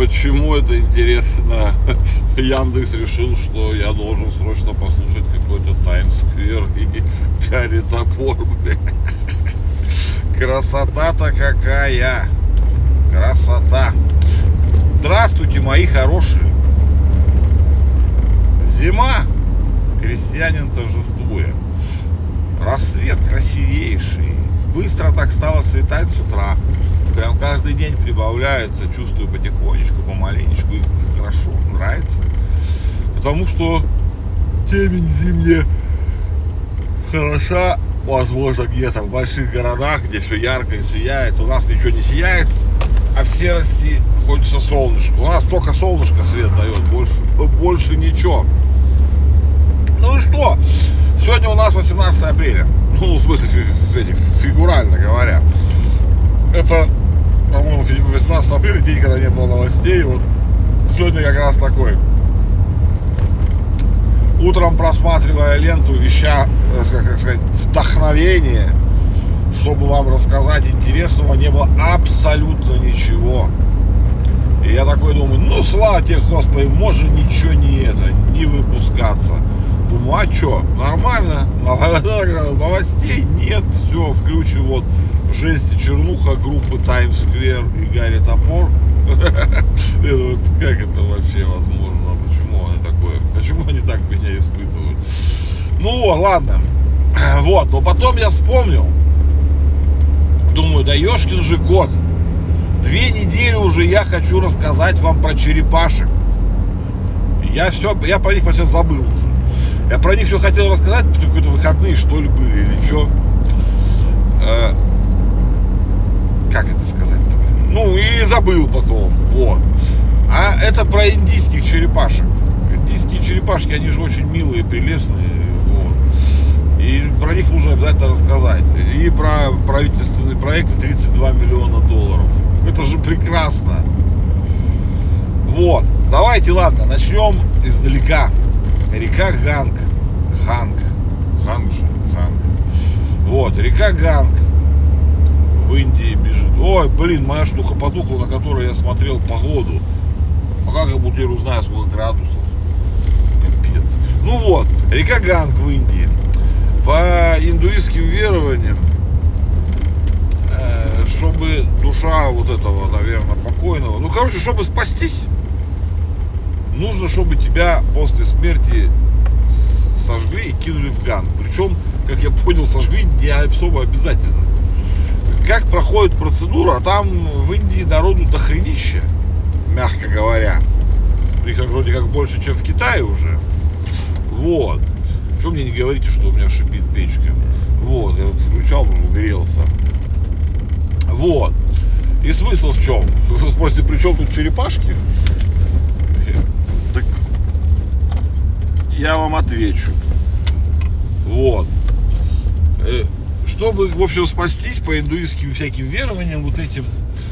почему это интересно? Яндекс решил, что я должен срочно послушать какой-то Times Square и Гарри Топор. Красота-то какая! Красота! Здравствуйте, мои хорошие! Зима! Крестьянин торжествуя. Рассвет красивейший. Быстро так стало светать с утра. Прям каждый день прибавляется, чувствую потихонечку, помаленечку, и хорошо, нравится. Потому что темень зимняя хороша, возможно, где-то в больших городах, где все ярко и сияет. У нас ничего не сияет, а в серости хочется солнышко. У нас только солнышко свет дает, больше, больше ничего. Ну и что? Сегодня у нас 18 апреля. Ну, в смысле, фигурально говоря. Это, по-моему, 18 апреля, день, когда не было новостей. Вот сегодня как раз такой. Утром просматривая ленту, ища, э, как сказать, вдохновение, чтобы вам рассказать интересного, не было абсолютно ничего. И я такой думаю, ну слава тебе, Господи, может ничего не это, не выпускаться. Думаю, а что, нормально, новостей нет, все, включу вот в жести чернуха группы Times Square и Гарри Топор. Как это вообще возможно? Почему они такое? Почему они так меня испытывают? Ну, ладно. Вот, но потом я вспомнил. Думаю, да ешкин же кот. Две недели уже я хочу рассказать вам про черепашек. Я все, я про них вообще забыл. Я про них все хотел рассказать, какие-то выходные, что ли, были, или что. Э, как это сказать-то, блин? Ну, и забыл потом, вот. А это про индийских черепашек. Индийские черепашки, они же очень милые, прелестные, вот. И про них нужно обязательно рассказать. И про правительственный проект 32 миллиона долларов. Это же прекрасно. Вот. Давайте, ладно, начнем издалека. Река Ганг. Ганг. Ганг же. Ганг. Вот, река Ганг в Индии бежит. Ой, блин, моя штука потухла, на которой я смотрел погоду. Пока как я узнаю, сколько градусов. Капец. Ну вот, река Ганг в Индии. По индуистским верованиям, э, чтобы душа вот этого, наверное, покойного, ну, короче, чтобы спастись, нужно, чтобы тебя после смерти сожгли и кинули в ган. Причем, как я понял, сожгли не особо обязательно. Как проходит процедура, а там в Индии народу дохренища, мягко говоря. Их вроде как больше, чем в Китае уже. Вот. Что мне не говорите, что у меня шипит печка? Вот, я вот включал, угрелся. Вот. И смысл в чем? Вы спросите, при чем тут черепашки? Я вам отвечу. Вот. Э, чтобы, в общем, спастись по индуистским всяким верованиям, вот этим,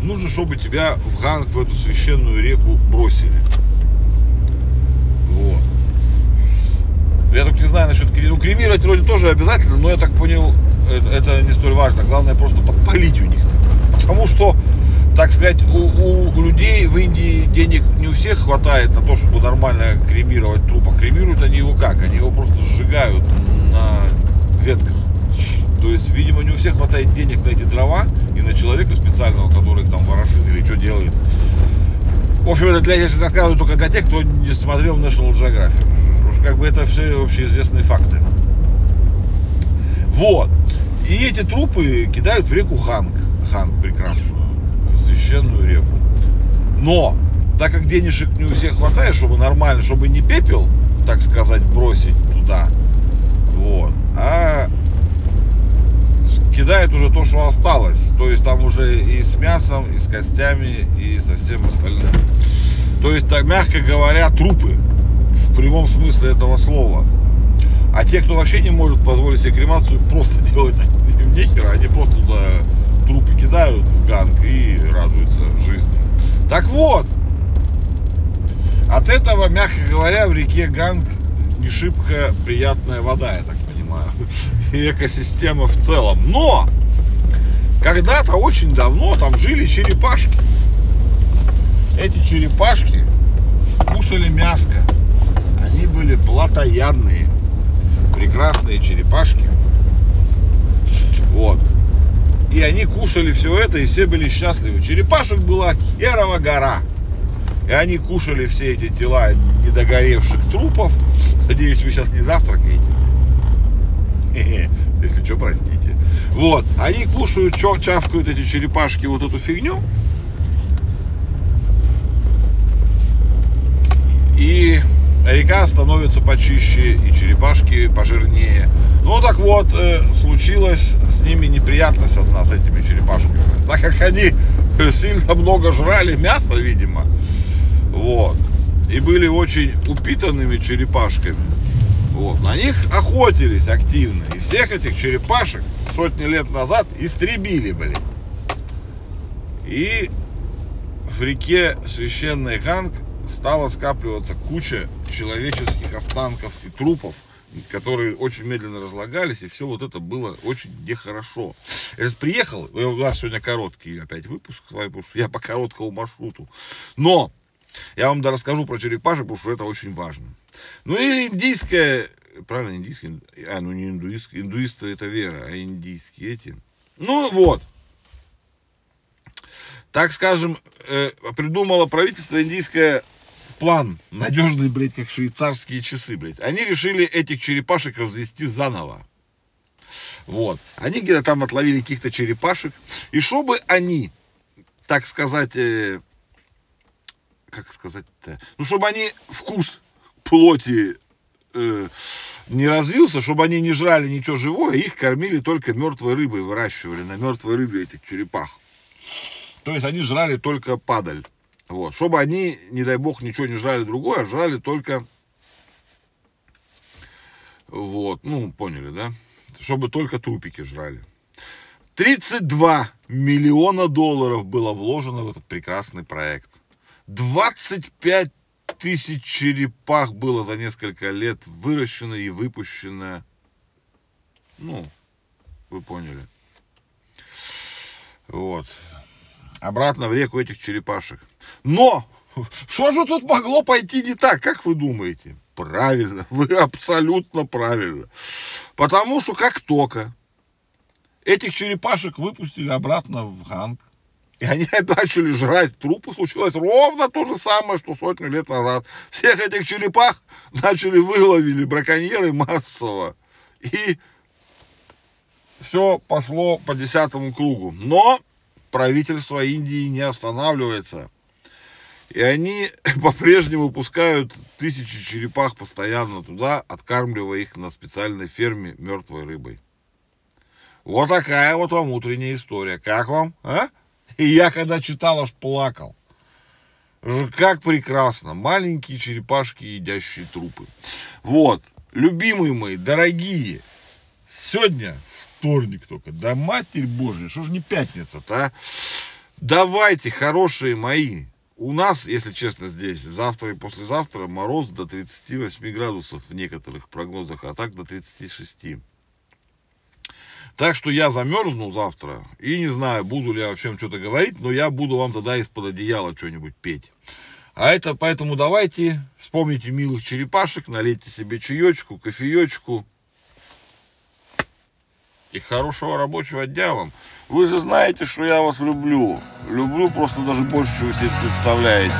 нужно, чтобы тебя в Ганг, в эту священную реку бросили. Вот. Я только не знаю насчет ну, кремировать вроде тоже обязательно, но я так понял, это, это не столь важно. Главное просто подпалить у них. Потому что так сказать, у, у людей в Индии денег не у всех хватает на то, чтобы нормально кремировать труп. А кремируют они его как? Они его просто сжигают на ветках. То есть, видимо, не у всех хватает денег на эти дрова и на человека специального, который их там ворошит или что делает. В общем, это для, я сейчас рассказываю только для тех, кто не смотрел National Geographic. Как бы это все общеизвестные факты. Вот. И эти трупы кидают в реку Ханг. Ханг прекрасную священную реку. Но, так как денежек не у всех хватает, чтобы нормально, чтобы не пепел, так сказать, бросить туда, вот, а кидает уже то, что осталось. То есть там уже и с мясом, и с костями, и со всем остальным. То есть, так, мягко говоря, трупы в прямом смысле этого слова. А те, кто вообще не может позволить себе кремацию, просто делать нехера, они просто туда трупы кидают в ганг и радуются жизни. Так вот, от этого, мягко говоря, в реке Ганг не шибко приятная вода, я так понимаю, и экосистема в целом. Но когда-то очень давно там жили черепашки. эти черепашки кушали мяско. Они были плотоядные, прекрасные черепашки. Вот. И они кушали все это, и все были счастливы. Черепашек была херова гора. И они кушали все эти тела недогоревших трупов. Надеюсь, вы сейчас не завтракаете. Если что, простите. Вот. Они кушают, чавкают эти черепашки вот эту фигню. И река становится почище, и черепашки пожирнее. Ну так вот, э, случилась с ними неприятность одна, с этими черепашками. Так как они сильно много жрали мяса, видимо, вот, и были очень упитанными черепашками, вот, на них охотились активно. И всех этих черепашек сотни лет назад истребили, блин. И в реке Священный Ганг стала скапливаться куча человеческих останков и трупов, которые очень медленно разлагались, и все вот это было очень нехорошо. Я сейчас приехал, у нас сегодня короткий опять выпуск потому что я по короткому маршруту. Но я вам да расскажу про черепашек, потому что это очень важно. Ну и индийская, правильно, индийская, а, ну не индуистская, индуисты это вера, а индийские эти. Ну вот, так скажем, э, придумало правительство индийское план, надежный, блядь, как швейцарские часы, блядь. Они решили этих черепашек развести заново. Вот. Они где-то там отловили каких-то черепашек. И чтобы они, так сказать, э, как сказать-то, ну, чтобы они вкус плоти э, не развился, чтобы они не жрали ничего живое, их кормили только мертвой рыбой, выращивали на мертвой рыбе этих черепах. То есть они жрали только падаль. Вот. Чтобы они, не дай бог, ничего не жрали другое, а жрали только... Вот, ну, поняли, да? Чтобы только трупики жрали. 32 миллиона долларов было вложено в этот прекрасный проект. 25 тысяч черепах было за несколько лет выращено и выпущено. Ну, вы поняли. Вот. Обратно в реку этих черепашек. Но, что же тут могло пойти не так, как вы думаете? Правильно, вы абсолютно правильно. Потому что как только этих черепашек выпустили обратно в ганг, и они начали жрать трупы, случилось ровно то же самое, что сотню лет назад. Всех этих черепах начали выловили браконьеры массово. И все пошло по десятому кругу. Но правительство Индии не останавливается. И они по-прежнему пускают тысячи черепах постоянно туда, откармливая их на специальной ферме мертвой рыбой. Вот такая вот вам утренняя история. Как вам? А? И я когда читал, аж плакал. Как прекрасно. Маленькие черепашки, едящие трупы. Вот. Любимые мои, дорогие. Сегодня вторник только. Да матерь Божья, что же не пятница-то, а? Давайте, хорошие мои, у нас, если честно, здесь завтра и послезавтра мороз до 38 градусов в некоторых прогнозах, а так до 36. Так что я замерзну завтра и не знаю, буду ли я вообще что-то говорить, но я буду вам тогда из-под одеяла что-нибудь петь. А это поэтому давайте вспомните милых черепашек, налейте себе чаечку, кофеечку. И хорошего рабочего дня вам. Вы же знаете, что я вас люблю. Люблю просто даже больше, чем вы себе представляете.